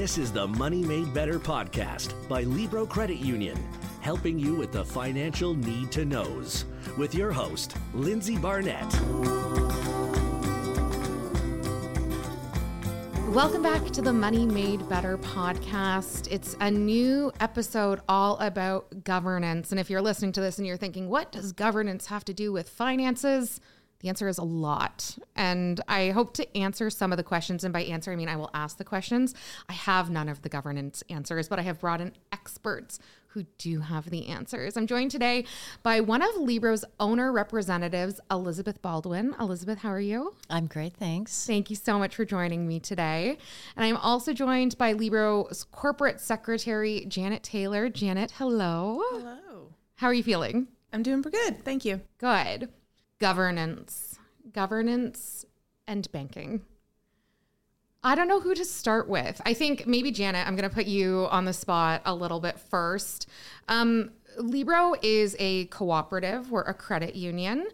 This is the Money Made Better podcast by Libro Credit Union, helping you with the financial need to knows. With your host, Lindsay Barnett. Welcome back to the Money Made Better podcast. It's a new episode all about governance. And if you're listening to this and you're thinking, what does governance have to do with finances? The answer is a lot. And I hope to answer some of the questions. And by answer, I mean I will ask the questions. I have none of the governance answers, but I have brought in experts who do have the answers. I'm joined today by one of Libro's owner representatives, Elizabeth Baldwin. Elizabeth, how are you? I'm great, thanks. Thank you so much for joining me today. And I'm also joined by Libro's corporate secretary, Janet Taylor. Janet, hello. Hello. How are you feeling? I'm doing pretty good. Thank you. Good. Governance, governance, and banking. I don't know who to start with. I think maybe Janet, I'm going to put you on the spot a little bit first. Um, Libro is a cooperative, we're a credit union.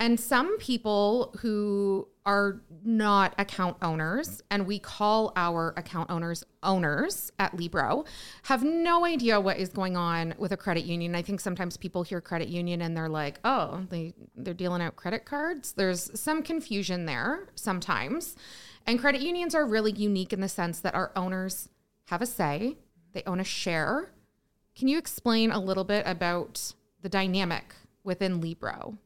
And some people who are not account owners, and we call our account owners owners at Libro, have no idea what is going on with a credit union. I think sometimes people hear credit union and they're like, oh, they, they're dealing out credit cards. There's some confusion there sometimes. And credit unions are really unique in the sense that our owners have a say, they own a share. Can you explain a little bit about the dynamic within Libro?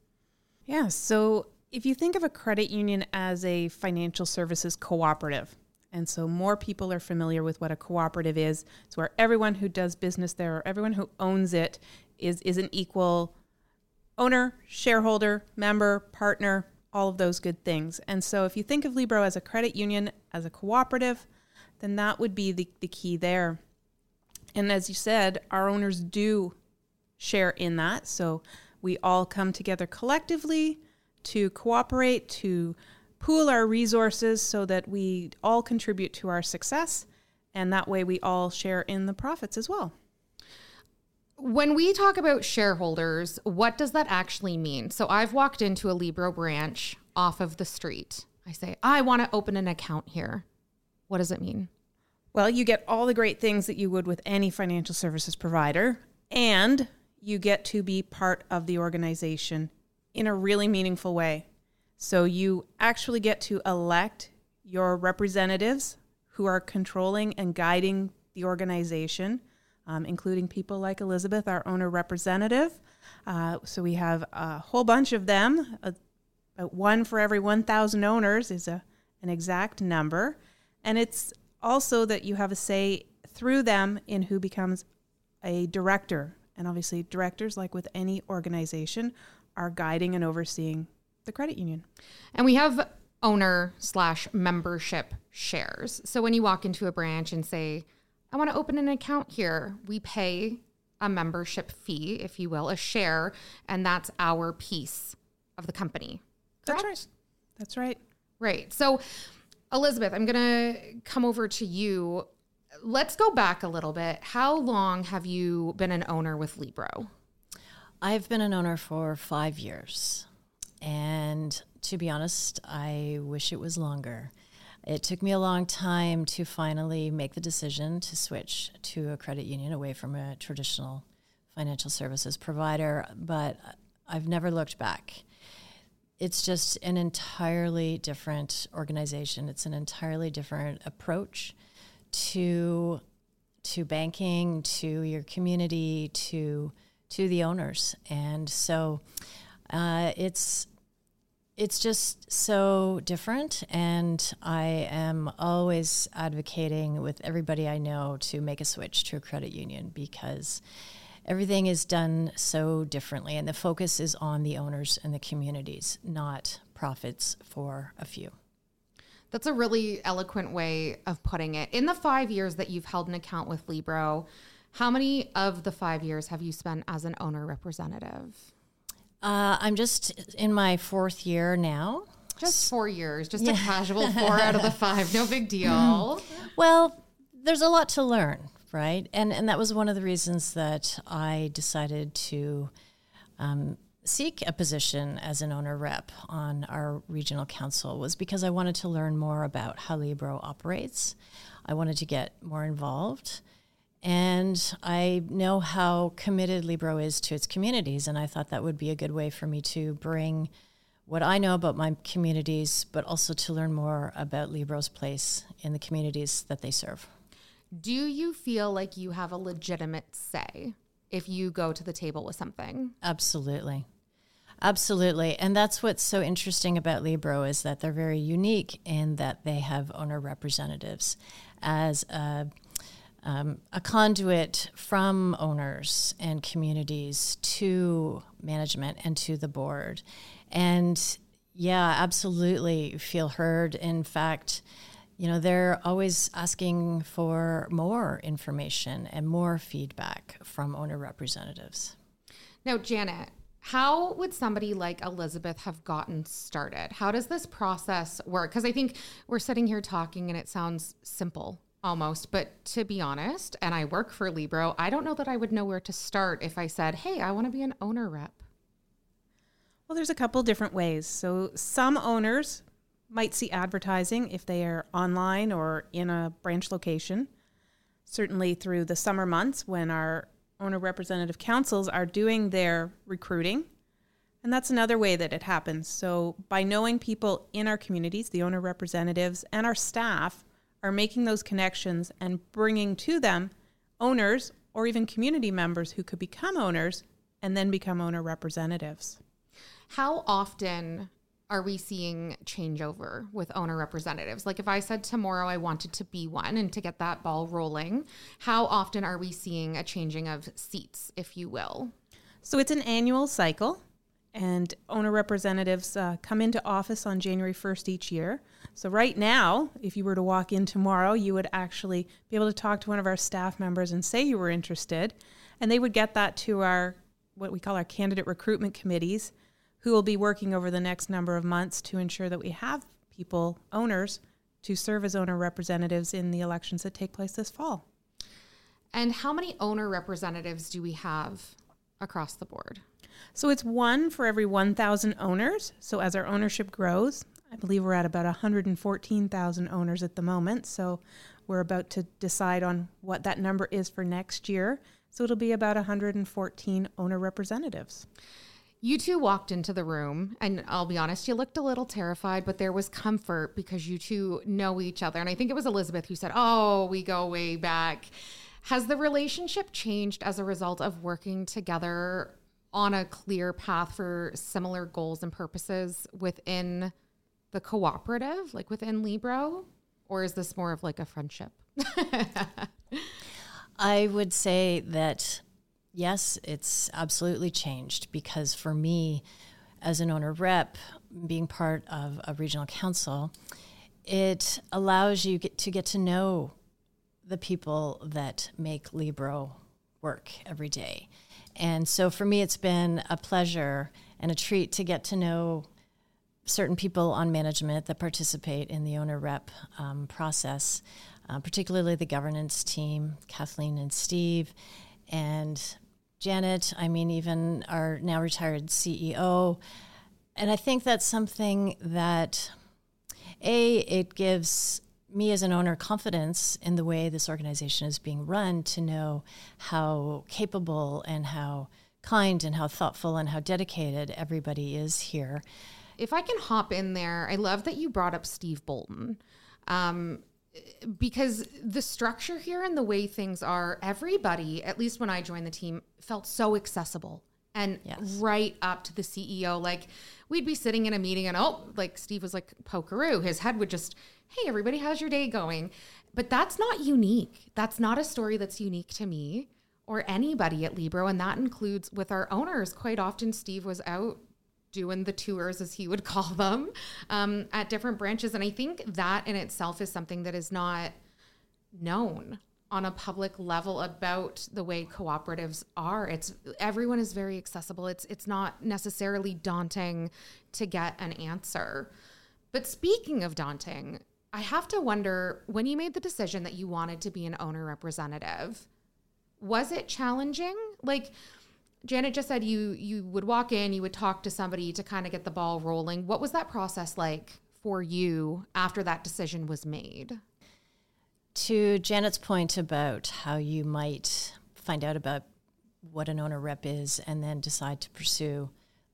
Yeah. So if you think of a credit union as a financial services cooperative, and so more people are familiar with what a cooperative is, it's where everyone who does business there or everyone who owns it is, is an equal owner, shareholder, member, partner, all of those good things. And so if you think of Libro as a credit union, as a cooperative, then that would be the, the key there. And as you said, our owners do share in that. So we all come together collectively to cooperate, to pool our resources so that we all contribute to our success. And that way we all share in the profits as well. When we talk about shareholders, what does that actually mean? So I've walked into a Libro branch off of the street. I say, I want to open an account here. What does it mean? Well, you get all the great things that you would with any financial services provider, and you get to be part of the organization in a really meaningful way. So you actually get to elect your representatives who are controlling and guiding the organization um, including people like Elizabeth, our owner representative. Uh, so we have a whole bunch of them. Uh, one for every 1,000 owners is a, an exact number. And it's also that you have a say through them in who becomes a director. And obviously, directors, like with any organization, are guiding and overseeing the credit union. And we have owner slash membership shares. So when you walk into a branch and say, I want to open an account here. We pay a membership fee, if you will, a share, and that's our piece of the company. Correct? That's right. That's right. Right. So, Elizabeth, I'm going to come over to you. Let's go back a little bit. How long have you been an owner with Libro? I've been an owner for five years. And to be honest, I wish it was longer. It took me a long time to finally make the decision to switch to a credit union away from a traditional financial services provider, but I've never looked back. It's just an entirely different organization. It's an entirely different approach to to banking, to your community, to to the owners, and so uh, it's it's just so different. And i am always advocating with everybody i know to make a switch to a credit union because everything is done so differently. And the focus is on the owners and the communities not profits for a few that's a really eloquent way of putting it in the five years that you've held an account with libro how many of the five years have you spent as an owner representative uh, I'm just in my fourth year now. Just four years, just yeah. a casual four out of the five. No big deal. Well, there's a lot to learn, right? And and that was one of the reasons that I decided to um, seek a position as an owner rep on our regional council was because I wanted to learn more about how Libro operates. I wanted to get more involved. And I know how committed Libro is to its communities, and I thought that would be a good way for me to bring what I know about my communities, but also to learn more about Libro's place in the communities that they serve. Do you feel like you have a legitimate say if you go to the table with something? Absolutely. Absolutely. And that's what's so interesting about Libro is that they're very unique in that they have owner representatives as a, um, a conduit from owners and communities to management and to the board. And yeah, absolutely feel heard. In fact, you know, they're always asking for more information and more feedback from owner representatives. Now, Janet, how would somebody like Elizabeth have gotten started? How does this process work? Because I think we're sitting here talking and it sounds simple almost, but to be honest, and I work for Libro, I don't know that I would know where to start if I said, hey, I want to be an owner rep. Well, there's a couple different ways. So, some owners might see advertising if they are online or in a branch location. Certainly through the summer months when our owner representative councils are doing their recruiting. And that's another way that it happens. So, by knowing people in our communities, the owner representatives and our staff are making those connections and bringing to them owners or even community members who could become owners and then become owner representatives. How often are we seeing changeover with owner representatives? Like if I said tomorrow I wanted to be one and to get that ball rolling, how often are we seeing a changing of seats, if you will? So it's an annual cycle, and owner representatives uh, come into office on January 1st each year. So right now, if you were to walk in tomorrow, you would actually be able to talk to one of our staff members and say you were interested, and they would get that to our what we call our candidate recruitment committees who will be working over the next number of months to ensure that we have people, owners, to serve as owner representatives in the elections that take place this fall. And how many owner representatives do we have across the board? So it's one for every 1,000 owners. So as our ownership grows, I believe we're at about 114,000 owners at the moment. So we're about to decide on what that number is for next year. So it'll be about 114 owner representatives. You two walked into the room, and I'll be honest, you looked a little terrified, but there was comfort because you two know each other. And I think it was Elizabeth who said, Oh, we go way back. Has the relationship changed as a result of working together on a clear path for similar goals and purposes within the cooperative, like within Libro? Or is this more of like a friendship? I would say that yes, it's absolutely changed because for me, as an owner rep, being part of a regional council, it allows you get to get to know the people that make Libro work every day. And so for me, it's been a pleasure and a treat to get to know certain people on management that participate in the owner rep um, process, uh, particularly the governance team, Kathleen and Steve, and Janet, I mean, even our now retired CEO. And I think that's something that, A, it gives me as an owner confidence in the way this organization is being run to know how capable and how kind and how thoughtful and how dedicated everybody is here. If I can hop in there, I love that you brought up Steve Bolton. Um, because the structure here and the way things are, everybody, at least when I joined the team, felt so accessible and yes. right up to the CEO. Like we'd be sitting in a meeting and oh, like Steve was like pokeroo. His head would just, hey, everybody, how's your day going? But that's not unique. That's not a story that's unique to me or anybody at Libro. And that includes with our owners. Quite often, Steve was out doing the tours, as he would call them, um, at different branches. And I think that in itself is something that is not known on a public level about the way cooperatives are. It's everyone is very accessible. It's it's not necessarily daunting to get an answer. But speaking of daunting, I have to wonder when you made the decision that you wanted to be an owner representative, was it challenging? Like Janet just said you you would walk in, you would talk to somebody to kind of get the ball rolling. What was that process like for you after that decision was made? To Janet's point about how you might find out about what an owner rep is and then decide to pursue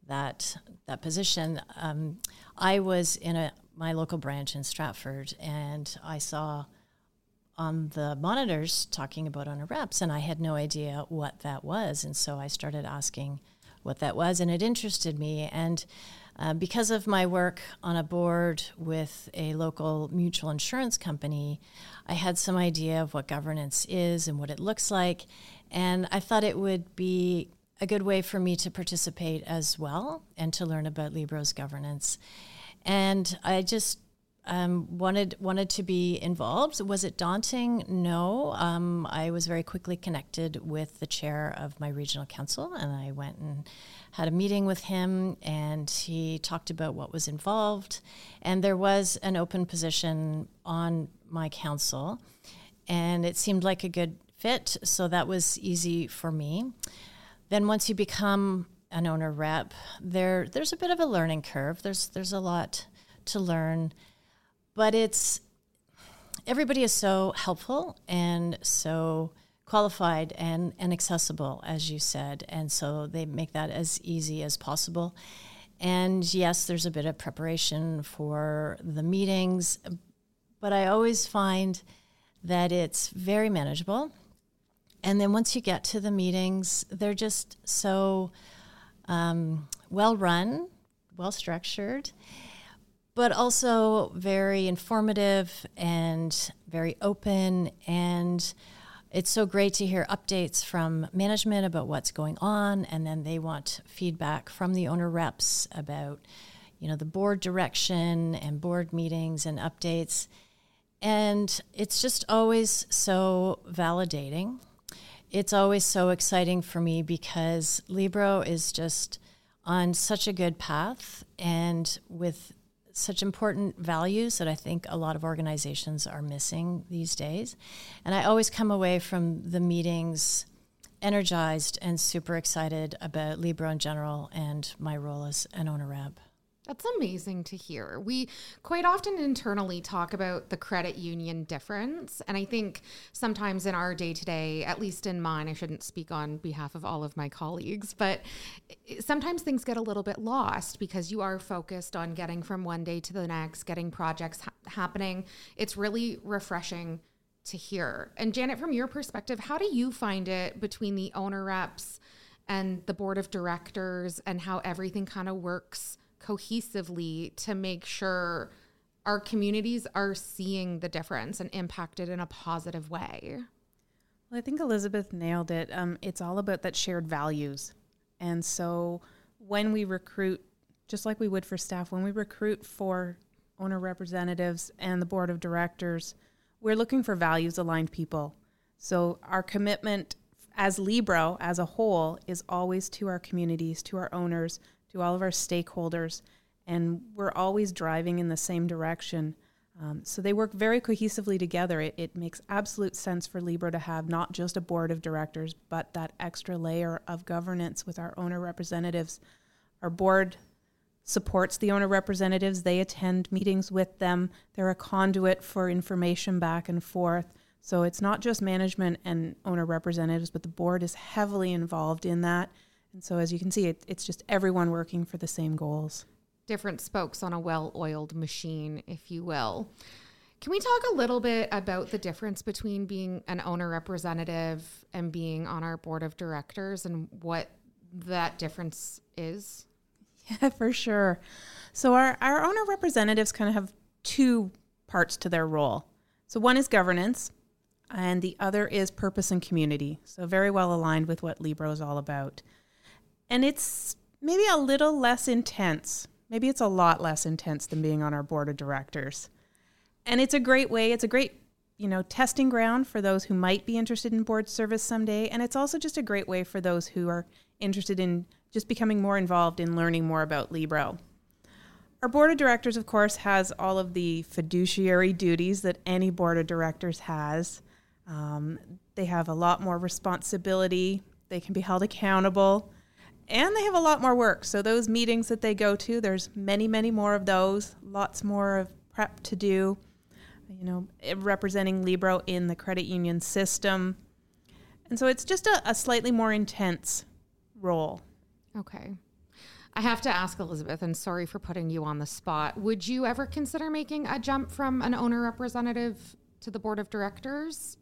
that that position. Um, I was in a my local branch in Stratford, and I saw on the monitors talking about owner reps, and I had no idea what that was, and so I started asking what that was, and it interested me. And uh, because of my work on a board with a local mutual insurance company, I had some idea of what governance is and what it looks like. And I thought it would be a good way for me to participate as well and to learn about Libro's governance. And I just um, wanted wanted to be involved. Was it daunting? No. Um, I was very quickly connected with the chair of my regional council, and I went and had a meeting with him, and he talked about what was involved. And there was an open position on my council, and it seemed like a good fit, so that was easy for me. Then once you become an owner rep, there there's a bit of a learning curve. There's there's a lot to learn but it's everybody is so helpful and so qualified and, and accessible, as you said. And so they make that as easy as possible. And yes, there's a bit of preparation for the meetings, but I always find that it's very manageable. And then once you get to the meetings, they're just so um, well run, well structured but also very informative and very open. And it's so great to hear updates from management about what's going on, and then they want feedback from the owner reps about, you know, the board direction and board meetings and updates. And it's just always so validating. It's always so exciting for me because Libro is just on such a good path and with such important values that I think a lot of organizations are missing these days. And I always come away from the meetings energized and super excited about Libro in general and my role as an owner rep. That's amazing to hear. We quite often internally talk about the credit union difference. And I think sometimes in our day to day, at least in mine, I shouldn't speak on behalf of all of my colleagues, but sometimes things get a little bit lost because you are focused on getting from one day to the next, getting projects ha- happening. It's really refreshing to hear. And Janet, from your perspective, how do you find it between the owner reps and the board of directors and how everything kind of works? Cohesively to make sure our communities are seeing the difference and impacted in a positive way? Well, I think Elizabeth nailed it. Um, it's all about that shared values. And so when we recruit, just like we would for staff, when we recruit for owner representatives and the board of directors, we're looking for values aligned people. So our commitment as Libro as a whole is always to our communities, to our owners, to all of our stakeholders, and we're always driving in the same direction. Um, so they work very cohesively together. It, it, makes absolute sense for Libro to have not just a board of directors, but that extra layer of governance with our owner representatives. Our board supports the owner representatives, they attend meetings with them, they're a conduit for information back and forth. So it's not just management and owner representatives, but the board is heavily involved in that. And so, as you can see, it, it's just everyone working for the same goals. Different spokes on a well oiled machine, if you will. Can we talk a little bit about the difference between being an owner representative and being on our board of directors and what that difference is? Yeah, for sure. So, our, our owner representatives kind of have two parts to their role. So, one is governance, and the other is purpose and community. So, very well aligned with what Libro is all about and it's maybe a little less intense. Maybe it's a lot less intense than being on our board of directors. And it's a great way, it's a great, you know, testing ground for those who might be interested in board service someday. And it's also just a great way for those who are interested in just becoming more involved in learning more about Libro. Our board of directors, of course, has all of the fiduciary duties that any board of directors has. Um, they have a lot more responsibility. They can be held accountable and they have a lot more work. So those meetings that they go to, there's many, many more of those. Lots more of prep to do. You know, eh, representing Libro in the credit union system, and so it's just a, a slightly more intense role. Okay. I have to ask Elizabeth, and sorry for putting you on the spot. Would you ever consider making a jump from an owner representative to the board of directors?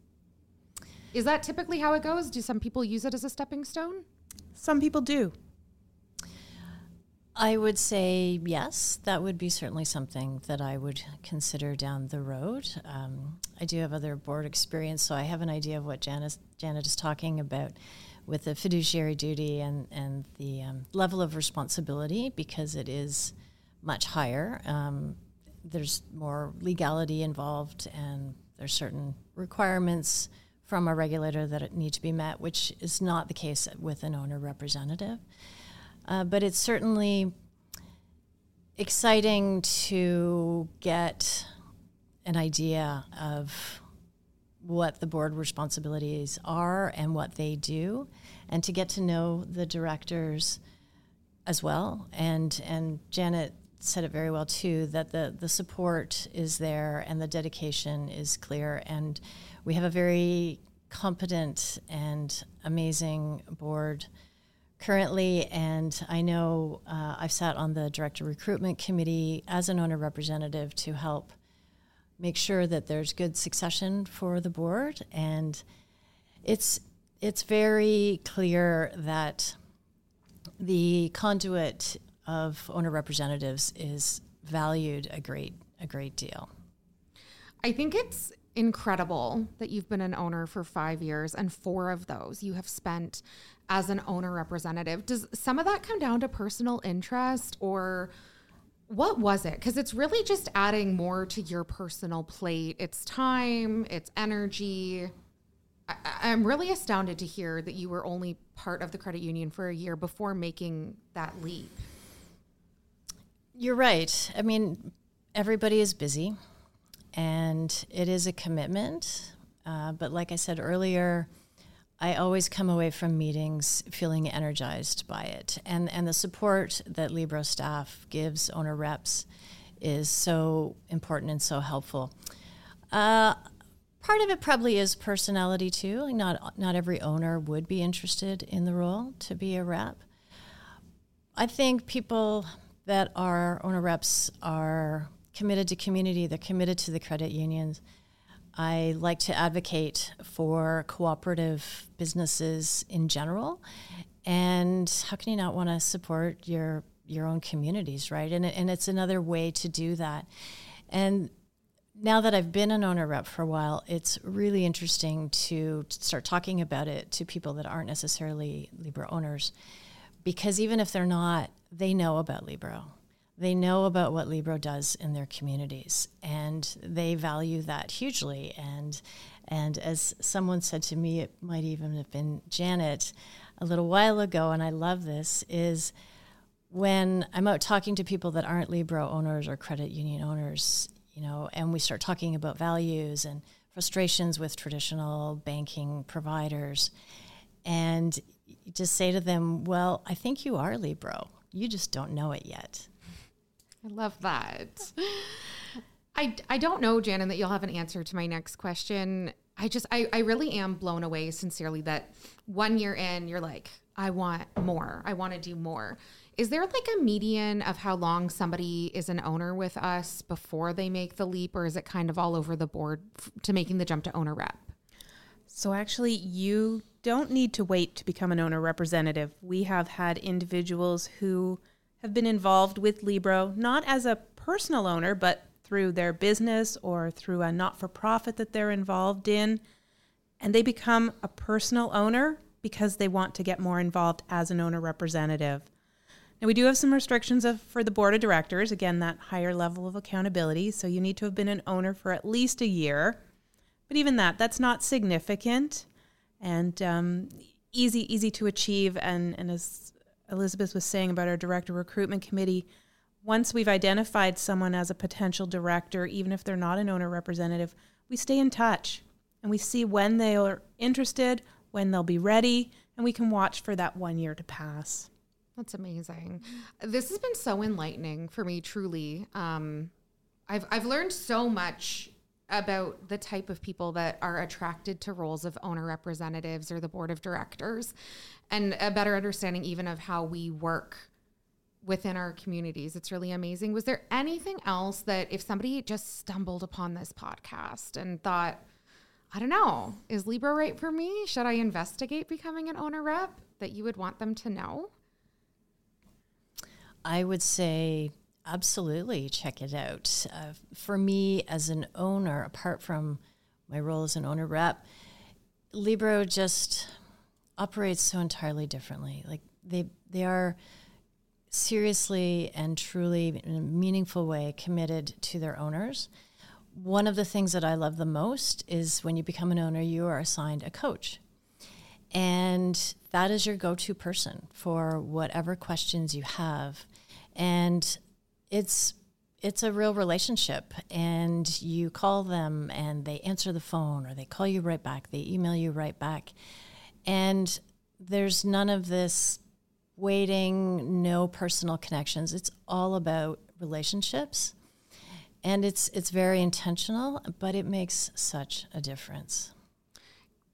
Is that typically how it goes? Do some people use it as a stepping stone? Some people do. I would say yes, that would be certainly something that I would consider down the road. Um, I do have other board experience, so I have an idea of what Janet, Janet is talking about with the fiduciary duty and, and the um, level of responsibility because it is much higher. Um, there's more legality involved, and there's certain requirements from a regulator that need to be met, which is not the case with an owner representative. Uh, but it's certainly exciting to get an idea of what the board responsibilities are and what they do, and to get to know the directors as well. And and Janet said it very well too that the the support is there and the dedication is clear, and we have a very competent and amazing board currently, and I know uh, I've sat on the director recruitment committee as an owner representative to help make sure that there's good succession for the board, and it's it's very clear that the conduit of owner representatives is valued a great a great deal. I think it's incredible that you've been an owner for five years and four of those you have spent as an owner representative. Does some of that come down to personal interest or what was it? Because it's really just adding more to your personal plate. It's time, it's energy. I, I'm really astounded to hear that you were only part of the credit union for a year before making that leap. You're right. I mean, everybody is busy and it is a commitment. Uh, but like I said earlier, I always come away from meetings feeling energized by it. And, and the support that Libro staff gives owner reps is so important and so helpful. Uh, part of it probably is personality too. Not, not every owner would be interested in the role to be a rep. I think people that our owner reps are committed to community, they're committed to the credit unions I like to advocate for cooperative businesses in general. And how can you not want to support your your own communities, right? And and it's another way to do that. And now that I've been an owner rep for a while, it's really interesting to start talking about it to people that aren't necessarily Libro owners, because even if they're not, they know about Libro they know about what Libro does in their communities and they value that hugely. And, and as someone said to me, it might even have been Janet a little while ago, and I love this, is when I'm out talking to people that aren't Libro owners or credit union owners, you know, and we start talking about values and frustrations with traditional banking providers, and just say to them, Well, I think you are Libro. You just don't know it yet. I love that. I, I don't know, Janet, that you'll have an answer to my next question. I just, I, I really am blown away sincerely that one year in, you're like, I want more. I want to do more. Is there like a median of how long somebody is an owner with us before they make the leap, or is it kind of all over the board f- to making the jump to owner rep? So, actually, you don't need to wait to become an owner representative. We have had individuals who have been involved with Libro, not as a personal owner, but through their business or through a not for profit that they're involved in. And they become a personal owner because they want to get more involved as an owner representative. Now, we do have some restrictions of, for the board of directors, again, that higher level of accountability. So you need to have been an owner for at least a year. But even that, that's not significant and um, easy, easy to achieve. And, and as Elizabeth was saying about our director recruitment committee, once we've identified someone as a potential director, even if they're not an owner representative, we stay in touch and we see when they are interested, when they'll be ready, and we can watch for that one year to pass. That's amazing. This has been so enlightening for me, truly. Um, I've I've learned so much about the type of people that are attracted to roles of owner representatives or the board of directors, and a better understanding even of how we work within our communities. It's really amazing. Was there anything else that if somebody just stumbled upon this podcast and thought, I don't know, is Libro right for me? Should I investigate becoming an owner rep? That you would want them to know? I would say absolutely check it out. Uh, for me, as an owner, apart from my role as an owner rep, Libro just operates so entirely differently. Like they they are seriously and truly in a meaningful way committed to their owners. One of the things that I love the most is when you become an owner, you are assigned a coach. And that is your go to person for whatever questions you have and it's it's a real relationship and you call them and they answer the phone or they call you right back they email you right back. And there's none of this waiting no personal connections. It's all about relationships. And it's it's very intentional but it makes such a difference.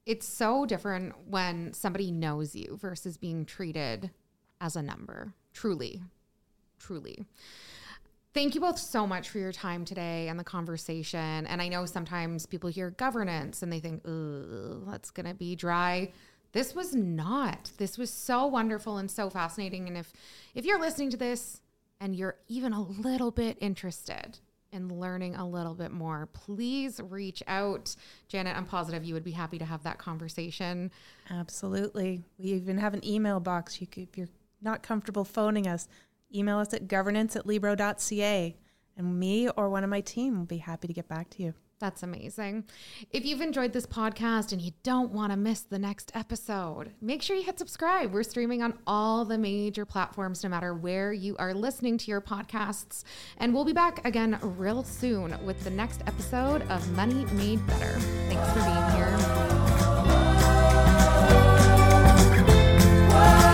It's so different when somebody knows you versus being treated as a number. Truly. Truly. Thank you both so much for your time today and the conversation. And I know sometimes people hear governance and they think, oh, that's going to be dry. This was not. This was so wonderful and so fascinating. And if if you're listening to this and you're even a little bit interested in learning a little bit more, please reach out. Janet, I'm positive you would be happy to have that conversation. Absolutely. We even have an email box. You could, if you're not comfortable phoning us, email us at governance at libro.ca and me or one of my team will be happy to get back to you. That's amazing. If you've enjoyed this podcast and you don't want to miss the next episode, make sure you hit subscribe. We're streaming on all the major platforms, no matter where you are listening to your podcasts. And we'll be back again real soon with the next episode of Money Made Better. Thanks for being here.